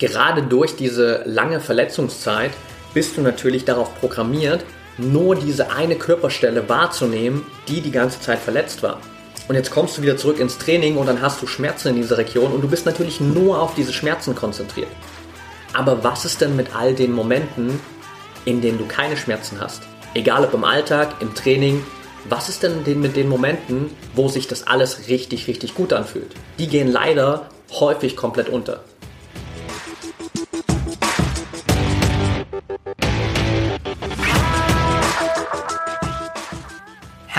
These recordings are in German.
gerade durch diese lange Verletzungszeit bist du natürlich darauf programmiert, nur diese eine Körperstelle wahrzunehmen, die die ganze Zeit verletzt war. Und jetzt kommst du wieder zurück ins Training und dann hast du Schmerzen in dieser Region und du bist natürlich nur auf diese Schmerzen konzentriert. Aber was ist denn mit all den Momenten, in denen du keine Schmerzen hast? Egal ob im Alltag, im Training, was ist denn mit den Momenten, wo sich das alles richtig, richtig gut anfühlt? Die gehen leider häufig komplett unter.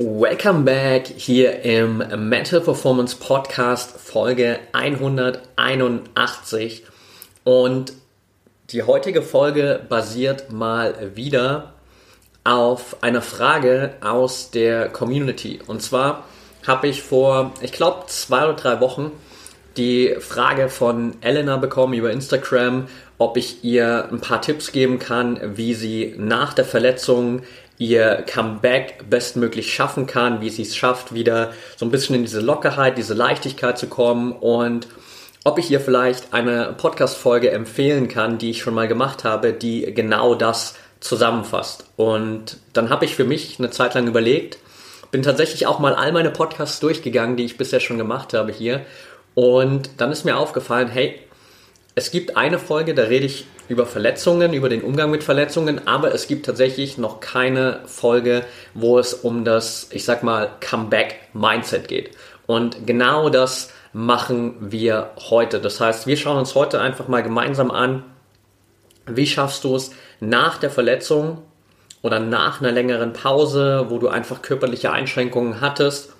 Welcome back hier im Mental Performance Podcast Folge 181 und die heutige Folge basiert mal wieder auf einer Frage aus der Community. Und zwar habe ich vor, ich glaube, zwei oder drei Wochen die Frage von Elena bekommen über Instagram, ob ich ihr ein paar Tipps geben kann, wie sie nach der Verletzung ihr Comeback bestmöglich schaffen kann, wie sie es schafft, wieder so ein bisschen in diese Lockerheit, diese Leichtigkeit zu kommen und ob ich ihr vielleicht eine Podcast-Folge empfehlen kann, die ich schon mal gemacht habe, die genau das zusammenfasst. Und dann habe ich für mich eine Zeit lang überlegt, bin tatsächlich auch mal all meine Podcasts durchgegangen, die ich bisher schon gemacht habe hier. Und dann ist mir aufgefallen, hey, es gibt eine Folge, da rede ich über Verletzungen, über den Umgang mit Verletzungen, aber es gibt tatsächlich noch keine Folge, wo es um das, ich sag mal, Comeback-Mindset geht. Und genau das machen wir heute. Das heißt, wir schauen uns heute einfach mal gemeinsam an, wie schaffst du es nach der Verletzung oder nach einer längeren Pause, wo du einfach körperliche Einschränkungen hattest,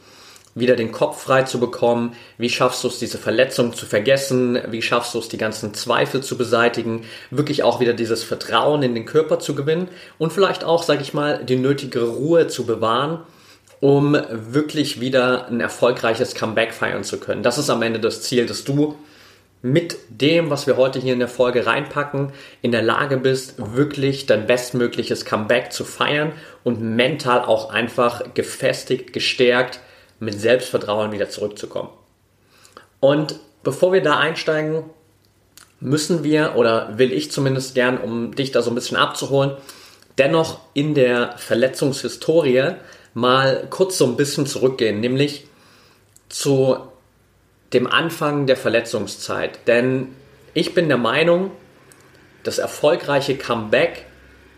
wieder den Kopf frei zu bekommen? Wie schaffst du es, diese Verletzung zu vergessen? Wie schaffst du es, die ganzen Zweifel zu beseitigen? Wirklich auch wieder dieses Vertrauen in den Körper zu gewinnen und vielleicht auch, sage ich mal, die nötige Ruhe zu bewahren, um wirklich wieder ein erfolgreiches Comeback feiern zu können. Das ist am Ende das Ziel, dass du mit dem, was wir heute hier in der Folge reinpacken, in der Lage bist, wirklich dein bestmögliches Comeback zu feiern und mental auch einfach gefestigt, gestärkt mit Selbstvertrauen wieder zurückzukommen. Und bevor wir da einsteigen, müssen wir oder will ich zumindest gern, um dich da so ein bisschen abzuholen, dennoch in der Verletzungshistorie mal kurz so ein bisschen zurückgehen, nämlich zu dem Anfang der Verletzungszeit. Denn ich bin der Meinung, das erfolgreiche Comeback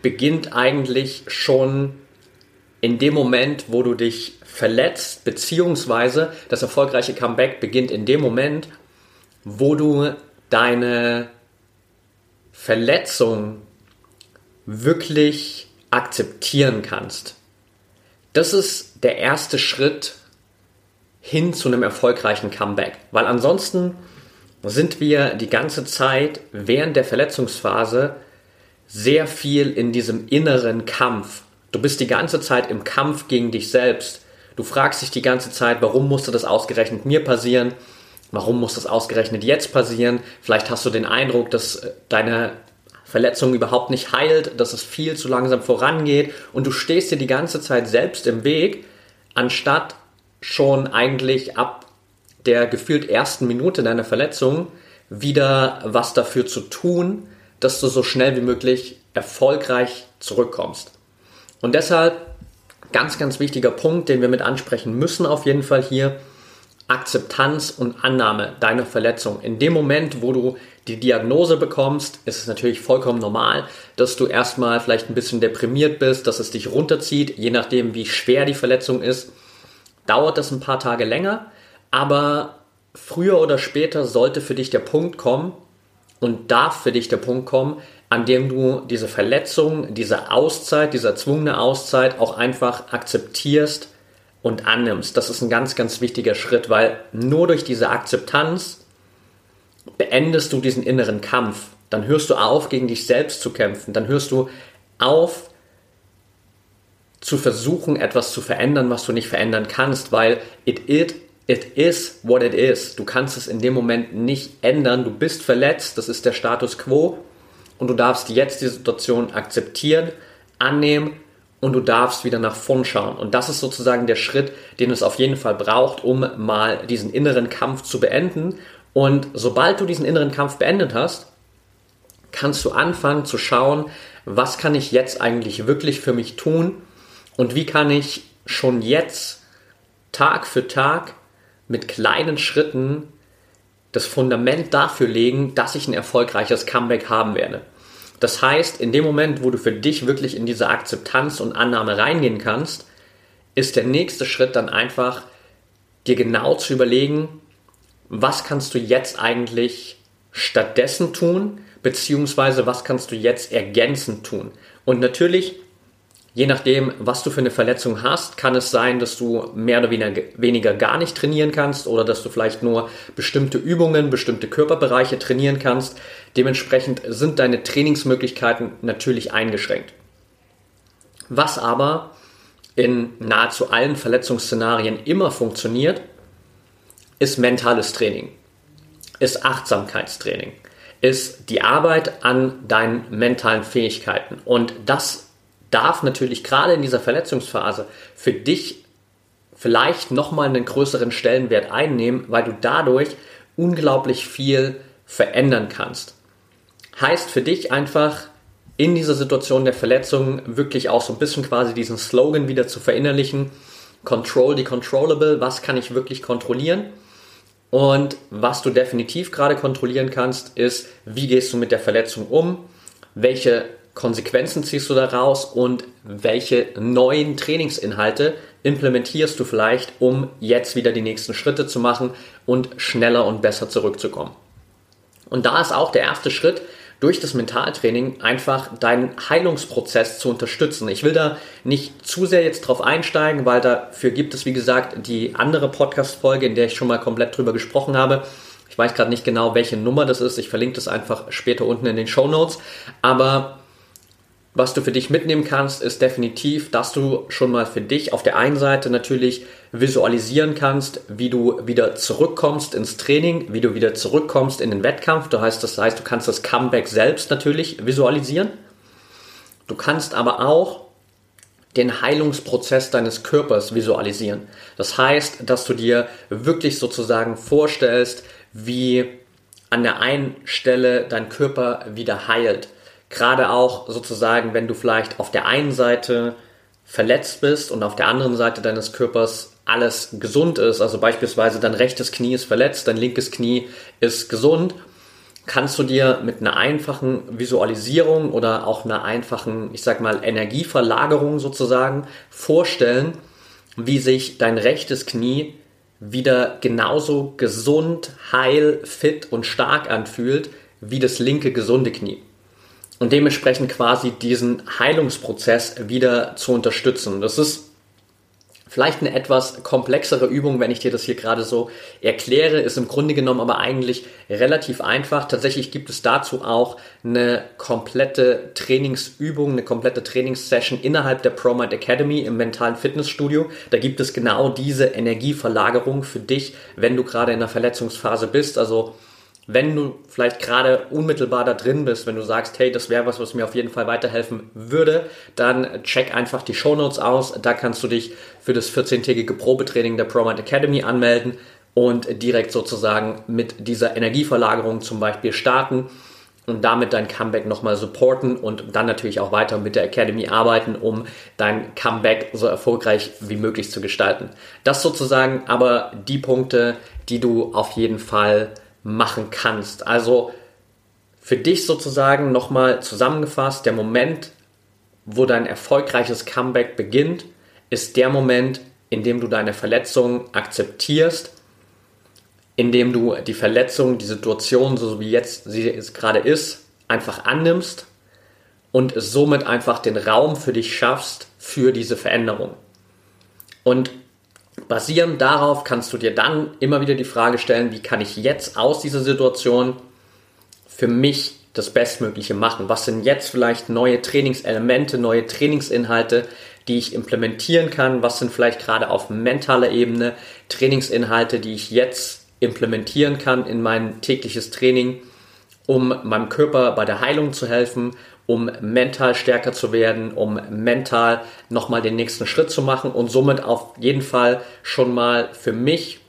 beginnt eigentlich schon in dem Moment, wo du dich verletzt, beziehungsweise das erfolgreiche Comeback beginnt in dem Moment, wo du deine Verletzung wirklich akzeptieren kannst. Das ist der erste Schritt hin zu einem erfolgreichen Comeback, weil ansonsten sind wir die ganze Zeit während der Verletzungsphase sehr viel in diesem inneren Kampf Du bist die ganze Zeit im Kampf gegen dich selbst. Du fragst dich die ganze Zeit, warum musste das ausgerechnet mir passieren? Warum muss das ausgerechnet jetzt passieren? Vielleicht hast du den Eindruck, dass äh, deine Verletzung überhaupt nicht heilt, dass es viel zu langsam vorangeht und du stehst dir die ganze Zeit selbst im Weg, anstatt schon eigentlich ab der gefühlt ersten Minute deiner Verletzung wieder was dafür zu tun, dass du so schnell wie möglich erfolgreich zurückkommst. Und deshalb ganz, ganz wichtiger Punkt, den wir mit ansprechen müssen auf jeden Fall hier, Akzeptanz und Annahme deiner Verletzung. In dem Moment, wo du die Diagnose bekommst, ist es natürlich vollkommen normal, dass du erstmal vielleicht ein bisschen deprimiert bist, dass es dich runterzieht, je nachdem, wie schwer die Verletzung ist. Dauert das ein paar Tage länger, aber früher oder später sollte für dich der Punkt kommen und darf für dich der Punkt kommen, an dem du diese Verletzung, diese Auszeit, diese erzwungene Auszeit auch einfach akzeptierst und annimmst. Das ist ein ganz, ganz wichtiger Schritt, weil nur durch diese Akzeptanz beendest du diesen inneren Kampf. Dann hörst du auf, gegen dich selbst zu kämpfen. Dann hörst du auf, zu versuchen, etwas zu verändern, was du nicht verändern kannst, weil it, it, it is what it is. Du kannst es in dem Moment nicht ändern. Du bist verletzt, das ist der Status quo und du darfst jetzt die Situation akzeptieren, annehmen und du darfst wieder nach vorn schauen. Und das ist sozusagen der Schritt, den es auf jeden Fall braucht, um mal diesen inneren Kampf zu beenden. Und sobald du diesen inneren Kampf beendet hast, kannst du anfangen zu schauen, was kann ich jetzt eigentlich wirklich für mich tun und wie kann ich schon jetzt Tag für Tag mit kleinen Schritten das Fundament dafür legen, dass ich ein erfolgreiches Comeback haben werde. Das heißt, in dem Moment, wo du für dich wirklich in diese Akzeptanz und Annahme reingehen kannst, ist der nächste Schritt dann einfach, dir genau zu überlegen, was kannst du jetzt eigentlich stattdessen tun, beziehungsweise was kannst du jetzt ergänzend tun. Und natürlich Je nachdem, was du für eine Verletzung hast, kann es sein, dass du mehr oder weniger gar nicht trainieren kannst oder dass du vielleicht nur bestimmte Übungen, bestimmte Körperbereiche trainieren kannst. Dementsprechend sind deine Trainingsmöglichkeiten natürlich eingeschränkt. Was aber in nahezu allen Verletzungsszenarien immer funktioniert, ist mentales Training, ist Achtsamkeitstraining, ist die Arbeit an deinen mentalen Fähigkeiten. Und das darf natürlich gerade in dieser Verletzungsphase für dich vielleicht nochmal einen größeren Stellenwert einnehmen, weil du dadurch unglaublich viel verändern kannst. Heißt für dich einfach in dieser Situation der Verletzung wirklich auch so ein bisschen quasi diesen Slogan wieder zu verinnerlichen. Control the controllable. Was kann ich wirklich kontrollieren? Und was du definitiv gerade kontrollieren kannst, ist, wie gehst du mit der Verletzung um? Welche Konsequenzen ziehst du daraus und welche neuen Trainingsinhalte implementierst du vielleicht, um jetzt wieder die nächsten Schritte zu machen und schneller und besser zurückzukommen. Und da ist auch der erste Schritt, durch das Mentaltraining einfach deinen Heilungsprozess zu unterstützen. Ich will da nicht zu sehr jetzt drauf einsteigen, weil dafür gibt es, wie gesagt, die andere Podcast-Folge, in der ich schon mal komplett drüber gesprochen habe. Ich weiß gerade nicht genau, welche Nummer das ist. Ich verlinke das einfach später unten in den Show Notes. Aber was du für dich mitnehmen kannst, ist definitiv, dass du schon mal für dich auf der einen Seite natürlich visualisieren kannst, wie du wieder zurückkommst ins Training, wie du wieder zurückkommst in den Wettkampf. Das heißt, das heißt, du kannst das Comeback selbst natürlich visualisieren. Du kannst aber auch den Heilungsprozess deines Körpers visualisieren. Das heißt, dass du dir wirklich sozusagen vorstellst, wie an der einen Stelle dein Körper wieder heilt Gerade auch sozusagen, wenn du vielleicht auf der einen Seite verletzt bist und auf der anderen Seite deines Körpers alles gesund ist, also beispielsweise dein rechtes Knie ist verletzt, dein linkes Knie ist gesund, kannst du dir mit einer einfachen Visualisierung oder auch einer einfachen, ich sag mal, Energieverlagerung sozusagen vorstellen, wie sich dein rechtes Knie wieder genauso gesund, heil, fit und stark anfühlt wie das linke gesunde Knie und dementsprechend quasi diesen Heilungsprozess wieder zu unterstützen. Das ist vielleicht eine etwas komplexere Übung, wenn ich dir das hier gerade so erkläre, ist im Grunde genommen aber eigentlich relativ einfach. Tatsächlich gibt es dazu auch eine komplette Trainingsübung, eine komplette Trainingssession innerhalb der ProMind Academy im mentalen Fitnessstudio. Da gibt es genau diese Energieverlagerung für dich, wenn du gerade in einer Verletzungsphase bist. Also wenn du vielleicht gerade unmittelbar da drin bist, wenn du sagst, hey, das wäre was, was mir auf jeden Fall weiterhelfen würde, dann check einfach die Show Notes aus. Da kannst du dich für das 14-tägige Probetraining der ProMind Academy anmelden und direkt sozusagen mit dieser Energieverlagerung zum Beispiel starten und damit dein Comeback nochmal supporten und dann natürlich auch weiter mit der Academy arbeiten, um dein Comeback so erfolgreich wie möglich zu gestalten. Das sozusagen aber die Punkte, die du auf jeden Fall machen kannst. Also für dich sozusagen nochmal zusammengefasst, der Moment, wo dein erfolgreiches Comeback beginnt, ist der Moment, in dem du deine Verletzung akzeptierst, in dem du die Verletzung, die Situation, so wie jetzt sie jetzt gerade ist, einfach annimmst und somit einfach den Raum für dich schaffst für diese Veränderung. Und Basierend darauf kannst du dir dann immer wieder die Frage stellen, wie kann ich jetzt aus dieser Situation für mich das Bestmögliche machen? Was sind jetzt vielleicht neue Trainingselemente, neue Trainingsinhalte, die ich implementieren kann? Was sind vielleicht gerade auf mentaler Ebene Trainingsinhalte, die ich jetzt implementieren kann in mein tägliches Training, um meinem Körper bei der Heilung zu helfen, um mental stärker zu werden, um mental nochmal den nächsten Schritt zu machen und somit auf jeden Fall schon mal für mich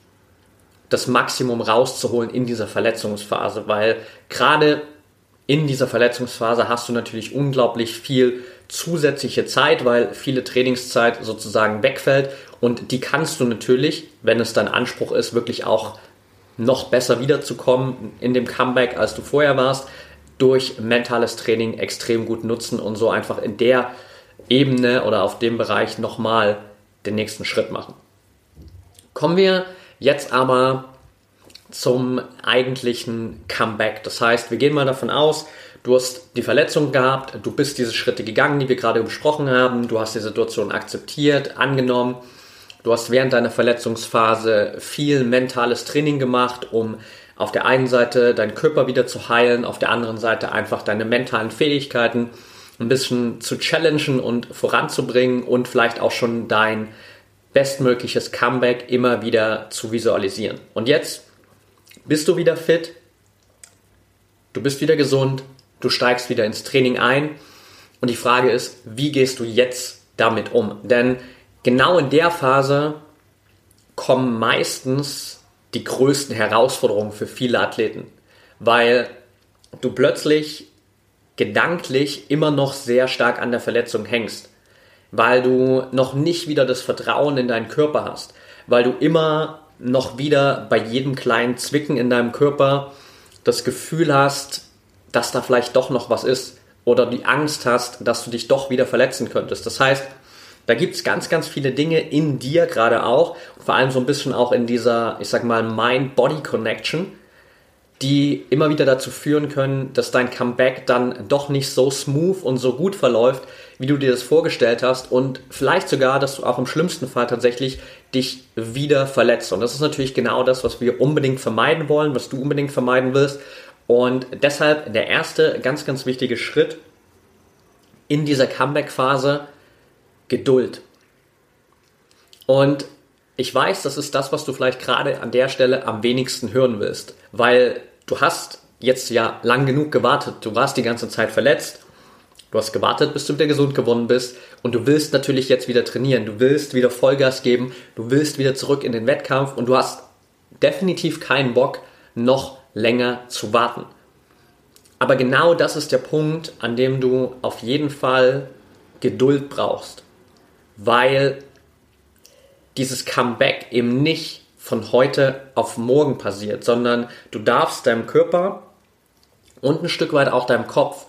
das Maximum rauszuholen in dieser Verletzungsphase, weil gerade in dieser Verletzungsphase hast du natürlich unglaublich viel zusätzliche Zeit, weil viele Trainingszeit sozusagen wegfällt und die kannst du natürlich, wenn es dein Anspruch ist, wirklich auch noch besser wiederzukommen in dem Comeback, als du vorher warst, durch mentales Training extrem gut nutzen und so einfach in der Ebene oder auf dem Bereich nochmal den nächsten Schritt machen. Kommen wir jetzt aber zum eigentlichen Comeback. Das heißt, wir gehen mal davon aus, du hast die Verletzung gehabt, du bist diese Schritte gegangen, die wir gerade besprochen haben, du hast die Situation akzeptiert, angenommen, du hast während deiner Verletzungsphase viel mentales Training gemacht, um auf der einen Seite deinen Körper wieder zu heilen, auf der anderen Seite einfach deine mentalen Fähigkeiten ein bisschen zu challengen und voranzubringen und vielleicht auch schon dein bestmögliches Comeback immer wieder zu visualisieren. Und jetzt bist du wieder fit, du bist wieder gesund, du steigst wieder ins Training ein und die Frage ist, wie gehst du jetzt damit um? Denn genau in der Phase kommen meistens die größten Herausforderungen für viele Athleten, weil du plötzlich gedanklich immer noch sehr stark an der Verletzung hängst, weil du noch nicht wieder das Vertrauen in deinen Körper hast, weil du immer noch wieder bei jedem kleinen Zwicken in deinem Körper das Gefühl hast, dass da vielleicht doch noch was ist oder die Angst hast, dass du dich doch wieder verletzen könntest. Das heißt, da gibt es ganz, ganz viele Dinge in dir gerade auch, vor allem so ein bisschen auch in dieser, ich sag mal, Mind-Body-Connection, die immer wieder dazu führen können, dass dein Comeback dann doch nicht so smooth und so gut verläuft, wie du dir das vorgestellt hast und vielleicht sogar, dass du auch im schlimmsten Fall tatsächlich dich wieder verletzt. Und das ist natürlich genau das, was wir unbedingt vermeiden wollen, was du unbedingt vermeiden willst. Und deshalb der erste ganz, ganz wichtige Schritt in dieser Comeback-Phase, Geduld. Und ich weiß, das ist das, was du vielleicht gerade an der Stelle am wenigsten hören willst, weil du hast jetzt ja lang genug gewartet. Du warst die ganze Zeit verletzt. Du hast gewartet, bis du wieder gesund geworden bist und du willst natürlich jetzt wieder trainieren. Du willst wieder Vollgas geben. Du willst wieder zurück in den Wettkampf und du hast definitiv keinen Bock, noch länger zu warten. Aber genau das ist der Punkt, an dem du auf jeden Fall Geduld brauchst, weil dieses Comeback eben nicht von heute auf morgen passiert, sondern du darfst deinem Körper und ein Stück weit auch deinem Kopf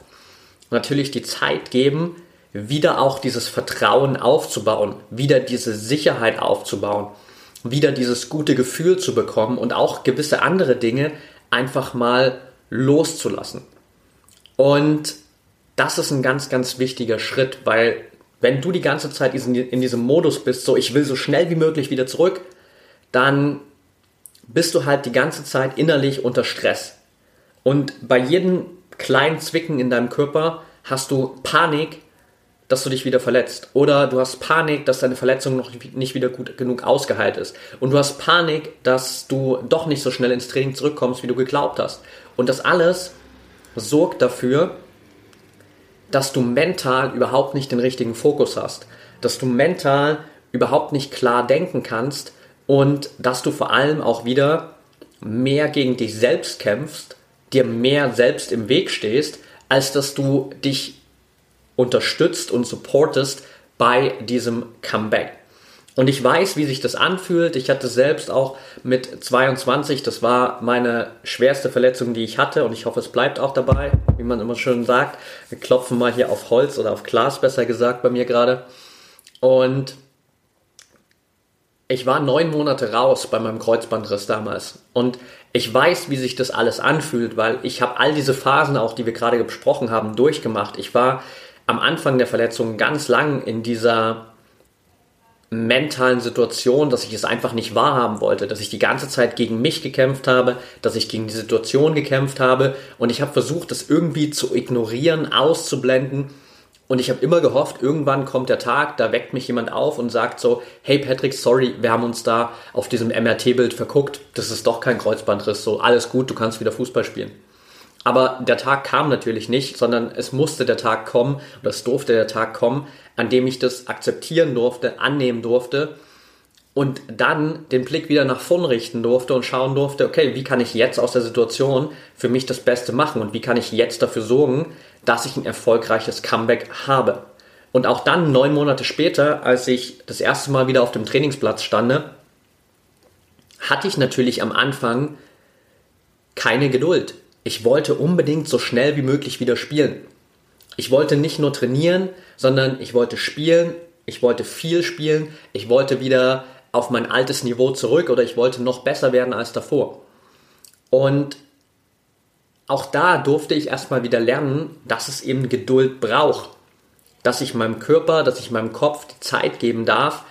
natürlich die Zeit geben, wieder auch dieses Vertrauen aufzubauen, wieder diese Sicherheit aufzubauen, wieder dieses gute Gefühl zu bekommen und auch gewisse andere Dinge einfach mal loszulassen. Und das ist ein ganz, ganz wichtiger Schritt, weil wenn du die ganze Zeit in diesem Modus bist, so ich will so schnell wie möglich wieder zurück, dann bist du halt die ganze Zeit innerlich unter Stress. Und bei jedem kleinen Zwicken in deinem Körper hast du Panik, dass du dich wieder verletzt. Oder du hast Panik, dass deine Verletzung noch nicht wieder gut genug ausgeheilt ist. Und du hast Panik, dass du doch nicht so schnell ins Training zurückkommst, wie du geglaubt hast. Und das alles sorgt dafür, dass du mental überhaupt nicht den richtigen Fokus hast. Dass du mental überhaupt nicht klar denken kannst und dass du vor allem auch wieder mehr gegen dich selbst kämpfst, dir mehr selbst im Weg stehst, als dass du dich unterstützt und supportest bei diesem Comeback. Und ich weiß, wie sich das anfühlt. Ich hatte selbst auch mit 22, das war meine schwerste Verletzung, die ich hatte. Und ich hoffe, es bleibt auch dabei, wie man immer schön sagt. Wir klopfen mal hier auf Holz oder auf Glas, besser gesagt, bei mir gerade. Und ich war neun Monate raus bei meinem Kreuzbandriss damals. Und ich weiß, wie sich das alles anfühlt, weil ich habe all diese Phasen, auch die wir gerade besprochen haben, durchgemacht. Ich war am Anfang der Verletzung ganz lang in dieser mentalen Situation, dass ich es einfach nicht wahrhaben wollte, dass ich die ganze Zeit gegen mich gekämpft habe, dass ich gegen die Situation gekämpft habe. Und ich habe versucht, das irgendwie zu ignorieren, auszublenden. Und ich habe immer gehofft, irgendwann kommt der Tag, da weckt mich jemand auf und sagt so, hey Patrick, sorry, wir haben uns da auf diesem MRT-Bild verguckt, das ist doch kein Kreuzbandriss, so alles gut, du kannst wieder Fußball spielen. Aber der Tag kam natürlich nicht, sondern es musste der Tag kommen, oder es durfte der Tag kommen, an dem ich das akzeptieren durfte, annehmen durfte und dann den Blick wieder nach vorn richten durfte und schauen durfte, okay, wie kann ich jetzt aus der Situation für mich das Beste machen und wie kann ich jetzt dafür sorgen, dass ich ein erfolgreiches Comeback habe. Und auch dann, neun Monate später, als ich das erste Mal wieder auf dem Trainingsplatz stande, hatte ich natürlich am Anfang keine Geduld. Ich wollte unbedingt so schnell wie möglich wieder spielen. Ich wollte nicht nur trainieren, sondern ich wollte spielen, ich wollte viel spielen, ich wollte wieder auf mein altes Niveau zurück oder ich wollte noch besser werden als davor. Und auch da durfte ich erstmal wieder lernen, dass es eben Geduld braucht. Dass ich meinem Körper, dass ich meinem Kopf die Zeit geben darf,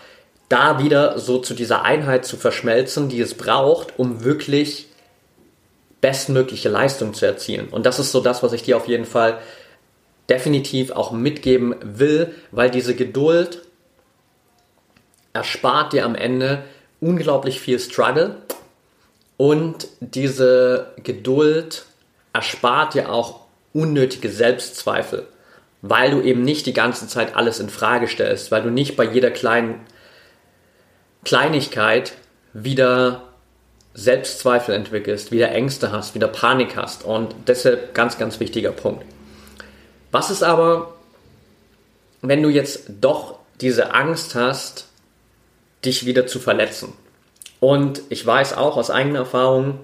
da wieder so zu dieser Einheit zu verschmelzen, die es braucht, um wirklich bestmögliche Leistung zu erzielen. Und das ist so das, was ich dir auf jeden Fall definitiv auch mitgeben will, weil diese Geduld erspart dir am Ende unglaublich viel Struggle und diese Geduld erspart dir auch unnötige Selbstzweifel, weil du eben nicht die ganze Zeit alles in Frage stellst, weil du nicht bei jeder kleinen Kleinigkeit wieder Selbstzweifel entwickelst, wieder Ängste hast, wieder Panik hast und deshalb ganz, ganz wichtiger Punkt. Was ist aber, wenn du jetzt doch diese Angst hast, dich wieder zu verletzen? Und ich weiß auch aus eigener Erfahrung,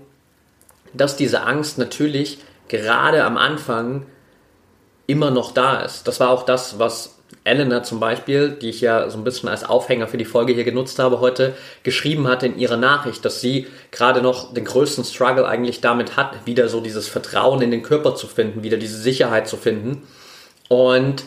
dass diese Angst natürlich gerade am Anfang immer noch da ist. Das war auch das, was Elena zum Beispiel, die ich ja so ein bisschen als Aufhänger für die Folge hier genutzt habe heute, geschrieben hat in ihrer Nachricht, dass sie gerade noch den größten Struggle eigentlich damit hat, wieder so dieses Vertrauen in den Körper zu finden, wieder diese Sicherheit zu finden und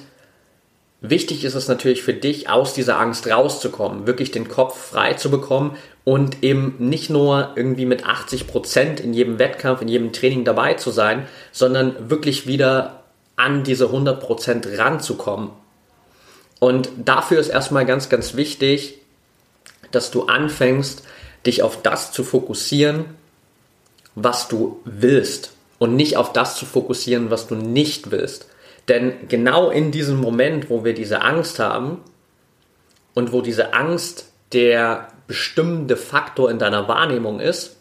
wichtig ist es natürlich für dich, aus dieser Angst rauszukommen, wirklich den Kopf frei zu bekommen und eben nicht nur irgendwie mit 80 Prozent in jedem Wettkampf, in jedem Training dabei zu sein, sondern wirklich wieder an diese 100 Prozent ranzukommen. Und dafür ist erstmal ganz, ganz wichtig, dass du anfängst, dich auf das zu fokussieren, was du willst und nicht auf das zu fokussieren, was du nicht willst. Denn genau in diesem Moment, wo wir diese Angst haben und wo diese Angst der bestimmende Faktor in deiner Wahrnehmung ist,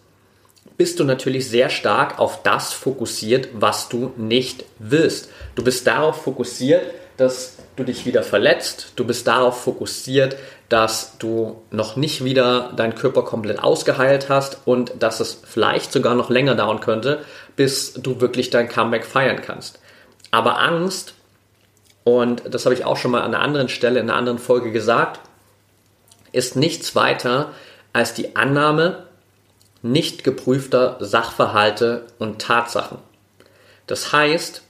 bist du natürlich sehr stark auf das fokussiert, was du nicht willst. Du bist darauf fokussiert, dass du dich wieder verletzt. Du bist darauf fokussiert, dass du noch nicht wieder deinen Körper komplett ausgeheilt hast und dass es vielleicht sogar noch länger dauern könnte, bis du wirklich dein Comeback feiern kannst. Aber Angst, und das habe ich auch schon mal an einer anderen Stelle, in einer anderen Folge gesagt, ist nichts weiter als die Annahme nicht geprüfter Sachverhalte und Tatsachen. Das heißt,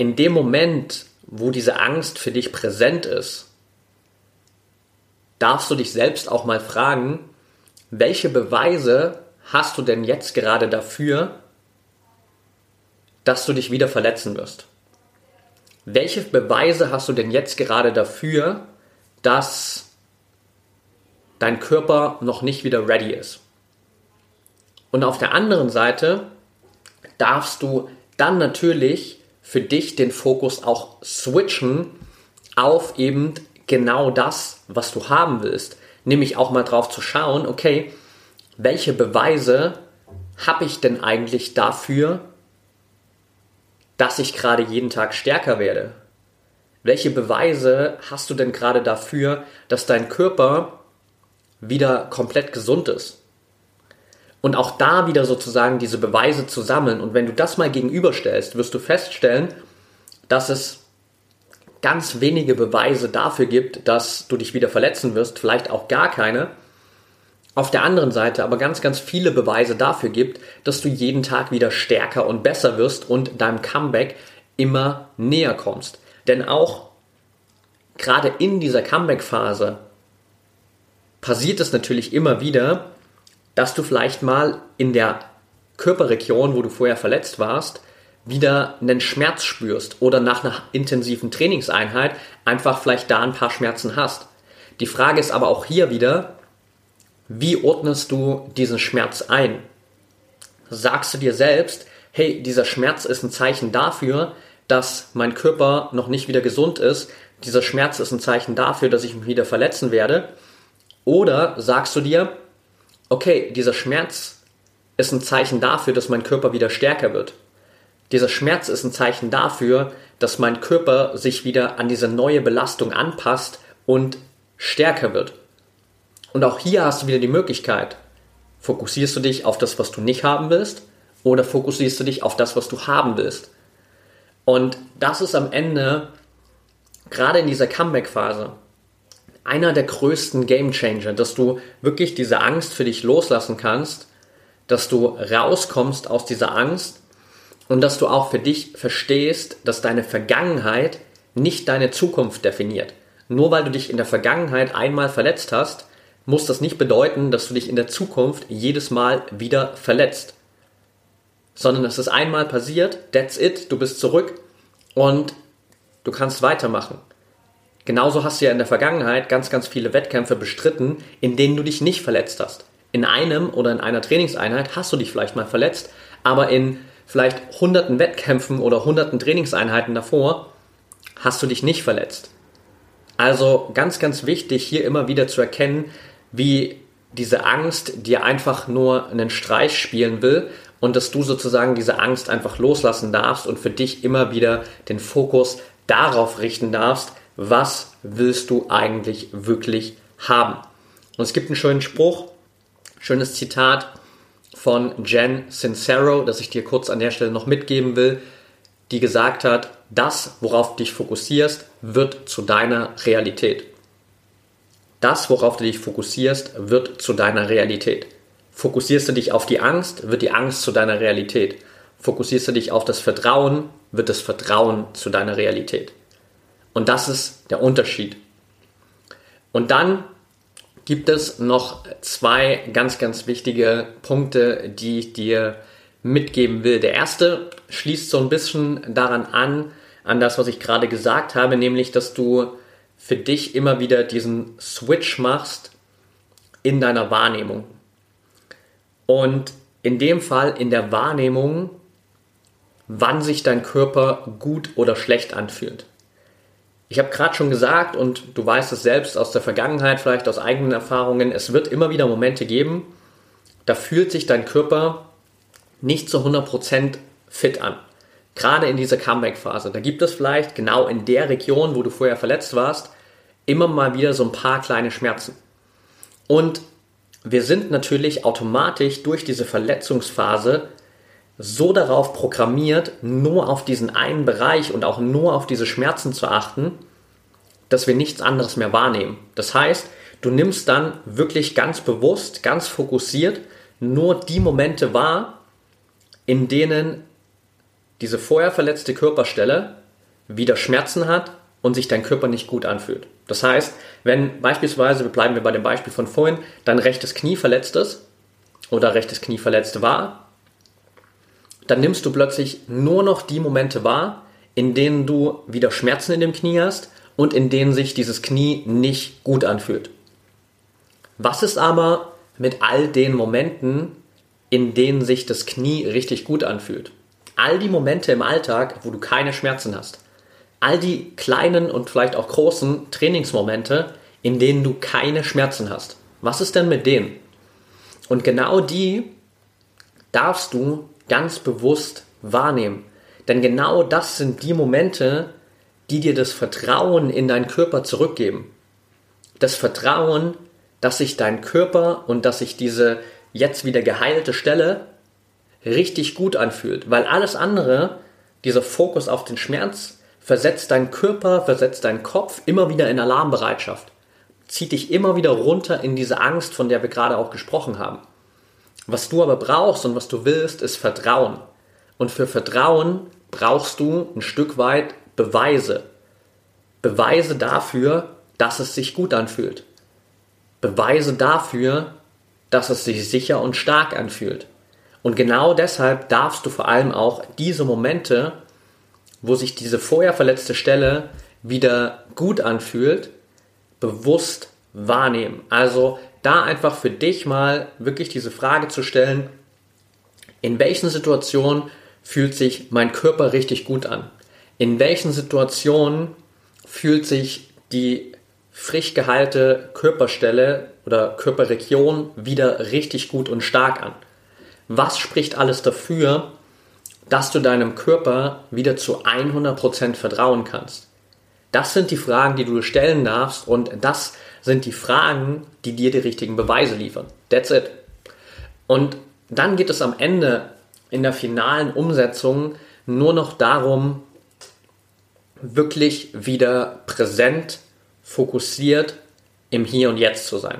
in dem Moment, wo diese Angst für dich präsent ist, darfst du dich selbst auch mal fragen, welche Beweise hast du denn jetzt gerade dafür, dass du dich wieder verletzen wirst. Welche Beweise hast du denn jetzt gerade dafür, dass dein Körper noch nicht wieder ready ist? Und auf der anderen Seite darfst du dann natürlich für dich den Fokus auch switchen auf eben genau das, was du haben willst. Nämlich auch mal drauf zu schauen, okay, welche Beweise habe ich denn eigentlich dafür, dass ich gerade jeden Tag stärker werde? Welche Beweise hast du denn gerade dafür, dass dein Körper wieder komplett gesund ist? Und auch da wieder sozusagen diese Beweise zu sammeln. Und wenn du das mal gegenüberstellst, wirst du feststellen, dass es ganz wenige Beweise dafür gibt, dass du dich wieder verletzen wirst, vielleicht auch gar keine auf der anderen Seite aber ganz, ganz viele Beweise dafür gibt, dass du jeden Tag wieder stärker und besser wirst und deinem Comeback immer näher kommst. Denn auch gerade in dieser Comeback-Phase passiert es natürlich immer wieder, dass du vielleicht mal in der Körperregion, wo du vorher verletzt warst, wieder einen Schmerz spürst oder nach einer intensiven Trainingseinheit einfach vielleicht da ein paar Schmerzen hast. Die Frage ist aber auch hier wieder, wie ordnest du diesen Schmerz ein? Sagst du dir selbst, hey, dieser Schmerz ist ein Zeichen dafür, dass mein Körper noch nicht wieder gesund ist, dieser Schmerz ist ein Zeichen dafür, dass ich mich wieder verletzen werde? Oder sagst du dir, okay, dieser Schmerz ist ein Zeichen dafür, dass mein Körper wieder stärker wird. Dieser Schmerz ist ein Zeichen dafür, dass mein Körper sich wieder an diese neue Belastung anpasst und stärker wird. Und auch hier hast du wieder die Möglichkeit, fokussierst du dich auf das, was du nicht haben willst, oder fokussierst du dich auf das, was du haben willst. Und das ist am Ende, gerade in dieser Comeback-Phase, einer der größten Game Changer, dass du wirklich diese Angst für dich loslassen kannst, dass du rauskommst aus dieser Angst und dass du auch für dich verstehst, dass deine Vergangenheit nicht deine Zukunft definiert. Nur weil du dich in der Vergangenheit einmal verletzt hast, muss das nicht bedeuten, dass du dich in der Zukunft jedes Mal wieder verletzt. Sondern es ist einmal passiert, that's it, du bist zurück und du kannst weitermachen. Genauso hast du ja in der Vergangenheit ganz, ganz viele Wettkämpfe bestritten, in denen du dich nicht verletzt hast. In einem oder in einer Trainingseinheit hast du dich vielleicht mal verletzt, aber in vielleicht hunderten Wettkämpfen oder hunderten Trainingseinheiten davor hast du dich nicht verletzt. Also ganz, ganz wichtig hier immer wieder zu erkennen, wie diese Angst dir einfach nur einen Streich spielen will und dass du sozusagen diese Angst einfach loslassen darfst und für dich immer wieder den Fokus darauf richten darfst, was willst du eigentlich wirklich haben. Und es gibt einen schönen Spruch, schönes Zitat von Jen Sincero, das ich dir kurz an der Stelle noch mitgeben will, die gesagt hat, das, worauf du dich fokussierst, wird zu deiner Realität. Das, worauf du dich fokussierst, wird zu deiner Realität. Fokussierst du dich auf die Angst, wird die Angst zu deiner Realität. Fokussierst du dich auf das Vertrauen, wird das Vertrauen zu deiner Realität. Und das ist der Unterschied. Und dann gibt es noch zwei ganz, ganz wichtige Punkte, die ich dir mitgeben will. Der erste schließt so ein bisschen daran an, an das, was ich gerade gesagt habe, nämlich, dass du für dich immer wieder diesen Switch machst in deiner Wahrnehmung. Und in dem Fall in der Wahrnehmung, wann sich dein Körper gut oder schlecht anfühlt. Ich habe gerade schon gesagt, und du weißt es selbst aus der Vergangenheit, vielleicht aus eigenen Erfahrungen, es wird immer wieder Momente geben, da fühlt sich dein Körper nicht zu 100% fit an. Gerade in dieser Comeback-Phase. Da gibt es vielleicht genau in der Region, wo du vorher verletzt warst, immer mal wieder so ein paar kleine Schmerzen. Und wir sind natürlich automatisch durch diese Verletzungsphase so darauf programmiert, nur auf diesen einen Bereich und auch nur auf diese Schmerzen zu achten, dass wir nichts anderes mehr wahrnehmen. Das heißt, du nimmst dann wirklich ganz bewusst, ganz fokussiert nur die Momente wahr, in denen diese vorher verletzte Körperstelle wieder Schmerzen hat und sich dein Körper nicht gut anfühlt. Das heißt, wenn beispielsweise, bleiben wir bei dem Beispiel von vorhin, dein rechtes Knie verletzt ist oder rechtes Knie verletzt war dann nimmst du plötzlich nur noch die Momente wahr, in denen du wieder Schmerzen in dem Knie hast und in denen sich dieses Knie nicht gut anfühlt. Was ist aber mit all den Momenten, in denen sich das Knie richtig gut anfühlt? All die Momente im Alltag, wo du keine Schmerzen hast. All die kleinen und vielleicht auch großen Trainingsmomente, in denen du keine Schmerzen hast. Was ist denn mit denen? Und genau die darfst du ganz bewusst wahrnehmen. Denn genau das sind die Momente, die dir das Vertrauen in deinen Körper zurückgeben. Das Vertrauen, dass sich dein Körper und dass sich diese jetzt wieder geheilte Stelle richtig gut anfühlt. Weil alles andere, dieser Fokus auf den Schmerz, versetzt deinen Körper, versetzt deinen Kopf immer wieder in Alarmbereitschaft. Zieht dich immer wieder runter in diese Angst, von der wir gerade auch gesprochen haben. Was du aber brauchst und was du willst, ist Vertrauen. Und für Vertrauen brauchst du ein Stück weit Beweise. Beweise dafür, dass es sich gut anfühlt. Beweise dafür, dass es sich sicher und stark anfühlt. Und genau deshalb darfst du vor allem auch diese Momente, wo sich diese vorher verletzte Stelle wieder gut anfühlt, bewusst wahrnehmen. Also da einfach für dich mal wirklich diese Frage zu stellen, in welchen Situationen fühlt sich mein Körper richtig gut an? In welchen Situationen fühlt sich die frisch geheilte Körperstelle oder Körperregion wieder richtig gut und stark an? Was spricht alles dafür, dass du deinem Körper wieder zu 100% vertrauen kannst? Das sind die Fragen, die du stellen darfst und das sind die Fragen, die dir die richtigen Beweise liefern. That's it. Und dann geht es am Ende in der finalen Umsetzung nur noch darum, wirklich wieder präsent, fokussiert im Hier und Jetzt zu sein.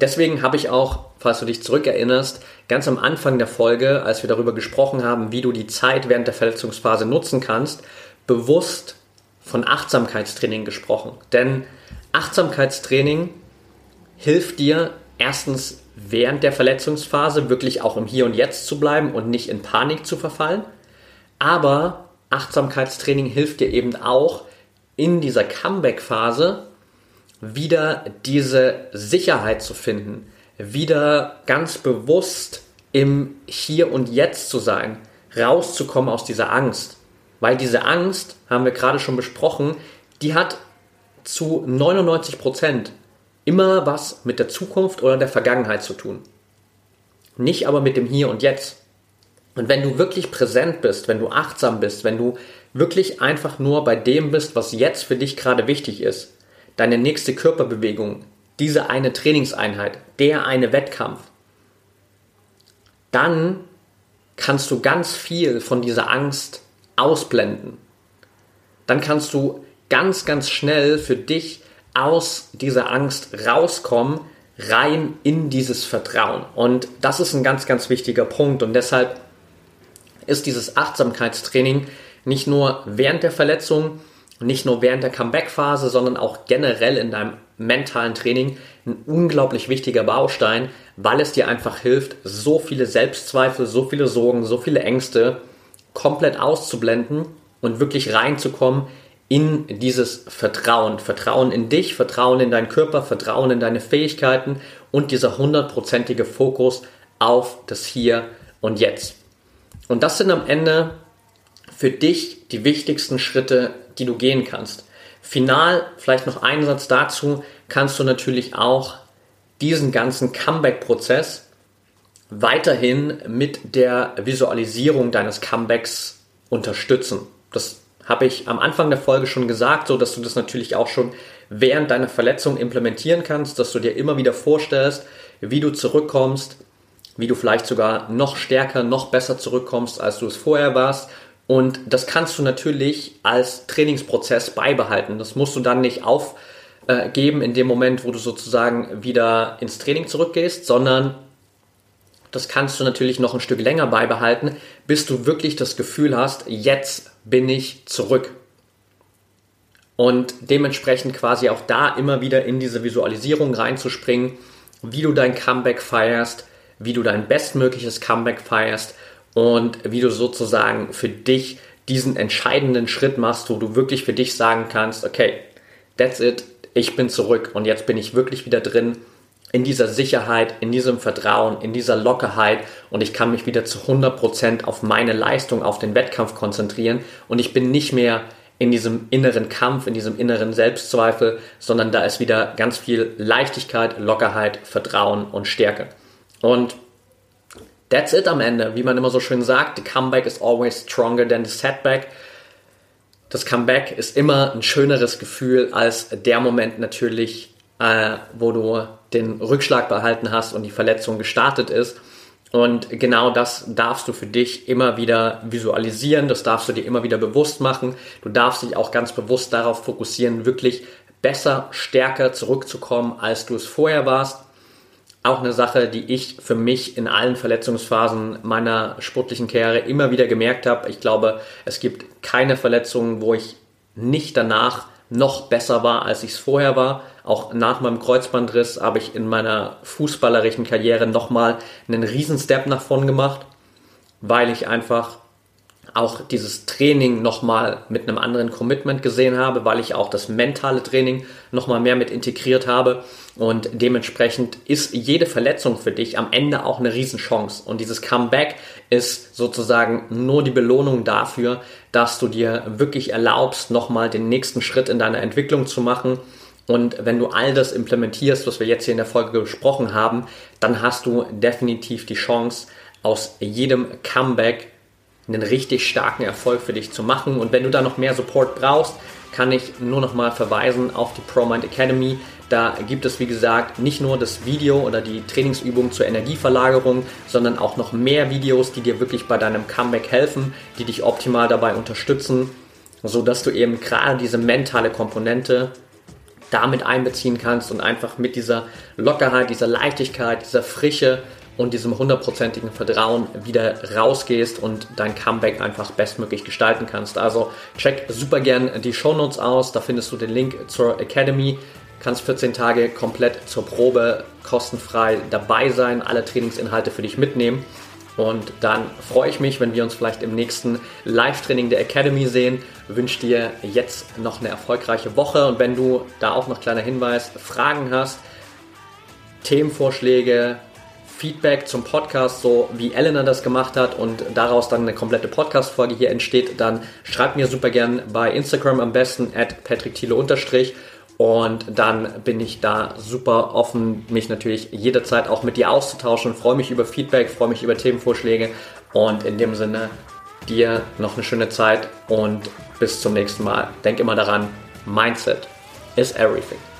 Deswegen habe ich auch, falls du dich zurückerinnerst, ganz am Anfang der Folge, als wir darüber gesprochen haben, wie du die Zeit während der Verletzungsphase nutzen kannst, bewusst von Achtsamkeitstraining gesprochen. Denn Achtsamkeitstraining hilft dir erstens während der Verletzungsphase wirklich auch im Hier und Jetzt zu bleiben und nicht in Panik zu verfallen. Aber Achtsamkeitstraining hilft dir eben auch in dieser Comeback-Phase wieder diese Sicherheit zu finden, wieder ganz bewusst im Hier und Jetzt zu sein, rauszukommen aus dieser Angst. Weil diese Angst, haben wir gerade schon besprochen, die hat zu 99 Prozent immer was mit der Zukunft oder der Vergangenheit zu tun. Nicht aber mit dem Hier und Jetzt. Und wenn du wirklich präsent bist, wenn du achtsam bist, wenn du wirklich einfach nur bei dem bist, was jetzt für dich gerade wichtig ist, deine nächste Körperbewegung, diese eine Trainingseinheit, der eine Wettkampf, dann kannst du ganz viel von dieser Angst ausblenden. Dann kannst du ganz, ganz schnell für dich aus dieser Angst rauskommen, rein in dieses Vertrauen. Und das ist ein ganz, ganz wichtiger Punkt. Und deshalb ist dieses Achtsamkeitstraining nicht nur während der Verletzung, nicht nur während der Comeback-Phase, sondern auch generell in deinem mentalen Training ein unglaublich wichtiger Baustein, weil es dir einfach hilft, so viele Selbstzweifel, so viele Sorgen, so viele Ängste komplett auszublenden und wirklich reinzukommen in dieses Vertrauen. Vertrauen in dich, Vertrauen in deinen Körper, Vertrauen in deine Fähigkeiten und dieser hundertprozentige Fokus auf das Hier und Jetzt. Und das sind am Ende für dich die wichtigsten Schritte, die du gehen kannst. Final, vielleicht noch einen Satz dazu, kannst du natürlich auch diesen ganzen Comeback-Prozess weiterhin mit der Visualisierung deines Comebacks unterstützen. Das habe ich am Anfang der Folge schon gesagt, so dass du das natürlich auch schon während deiner Verletzung implementieren kannst, dass du dir immer wieder vorstellst, wie du zurückkommst, wie du vielleicht sogar noch stärker, noch besser zurückkommst, als du es vorher warst. Und das kannst du natürlich als Trainingsprozess beibehalten. Das musst du dann nicht aufgeben in dem Moment, wo du sozusagen wieder ins Training zurückgehst, sondern das kannst du natürlich noch ein Stück länger beibehalten, bis du wirklich das Gefühl hast, jetzt bin ich zurück. Und dementsprechend quasi auch da immer wieder in diese Visualisierung reinzuspringen, wie du dein Comeback feierst, wie du dein bestmögliches Comeback feierst und wie du sozusagen für dich diesen entscheidenden Schritt machst, wo du wirklich für dich sagen kannst, okay, that's it, ich bin zurück und jetzt bin ich wirklich wieder drin in dieser Sicherheit, in diesem Vertrauen, in dieser Lockerheit und ich kann mich wieder zu 100% auf meine Leistung, auf den Wettkampf konzentrieren und ich bin nicht mehr in diesem inneren Kampf, in diesem inneren Selbstzweifel, sondern da ist wieder ganz viel Leichtigkeit, Lockerheit, Vertrauen und Stärke. Und that's it am Ende, wie man immer so schön sagt, the comeback is always stronger than the setback. Das Comeback ist immer ein schöneres Gefühl als der Moment natürlich, äh, wo du den Rückschlag behalten hast und die Verletzung gestartet ist. Und genau das darfst du für dich immer wieder visualisieren, das darfst du dir immer wieder bewusst machen. Du darfst dich auch ganz bewusst darauf fokussieren, wirklich besser, stärker zurückzukommen, als du es vorher warst. Auch eine Sache, die ich für mich in allen Verletzungsphasen meiner sportlichen Karriere immer wieder gemerkt habe. Ich glaube, es gibt keine Verletzungen, wo ich nicht danach noch besser war, als ich es vorher war. Auch nach meinem Kreuzbandriss habe ich in meiner fußballerischen Karriere nochmal einen riesen Step nach vorn gemacht, weil ich einfach auch dieses Training nochmal mit einem anderen Commitment gesehen habe, weil ich auch das mentale Training nochmal mehr mit integriert habe. Und dementsprechend ist jede Verletzung für dich am Ende auch eine Riesenchance. Und dieses Comeback ist sozusagen nur die Belohnung dafür, dass du dir wirklich erlaubst, nochmal den nächsten Schritt in deiner Entwicklung zu machen. Und wenn du all das implementierst, was wir jetzt hier in der Folge besprochen haben, dann hast du definitiv die Chance, aus jedem Comeback einen richtig starken Erfolg für dich zu machen. Und wenn du da noch mehr Support brauchst, kann ich nur noch mal verweisen auf die ProMind Academy. Da gibt es, wie gesagt, nicht nur das Video oder die Trainingsübung zur Energieverlagerung, sondern auch noch mehr Videos, die dir wirklich bei deinem Comeback helfen, die dich optimal dabei unterstützen, sodass du eben gerade diese mentale Komponente damit einbeziehen kannst und einfach mit dieser Lockerheit, dieser Leichtigkeit, dieser Frische und diesem hundertprozentigen Vertrauen wieder rausgehst und dein Comeback einfach bestmöglich gestalten kannst. Also check super gern die Show Notes aus, da findest du den Link zur Academy. Kannst 14 Tage komplett zur Probe kostenfrei dabei sein, alle Trainingsinhalte für dich mitnehmen. Und dann freue ich mich, wenn wir uns vielleicht im nächsten Live-Training der Academy sehen. Wünsche dir jetzt noch eine erfolgreiche Woche und wenn du da auch noch kleiner Hinweis, Fragen hast, Themenvorschläge, Feedback zum Podcast, so wie Elena das gemacht hat und daraus dann eine komplette Podcast-Folge hier entsteht, dann schreibt mir super gern bei Instagram am besten at patrickthiele und dann bin ich da super offen, mich natürlich jederzeit auch mit dir auszutauschen, freue mich über Feedback, freue mich über Themenvorschläge und in dem Sinne dir noch eine schöne Zeit und bis zum nächsten Mal. Denk immer daran, Mindset is everything.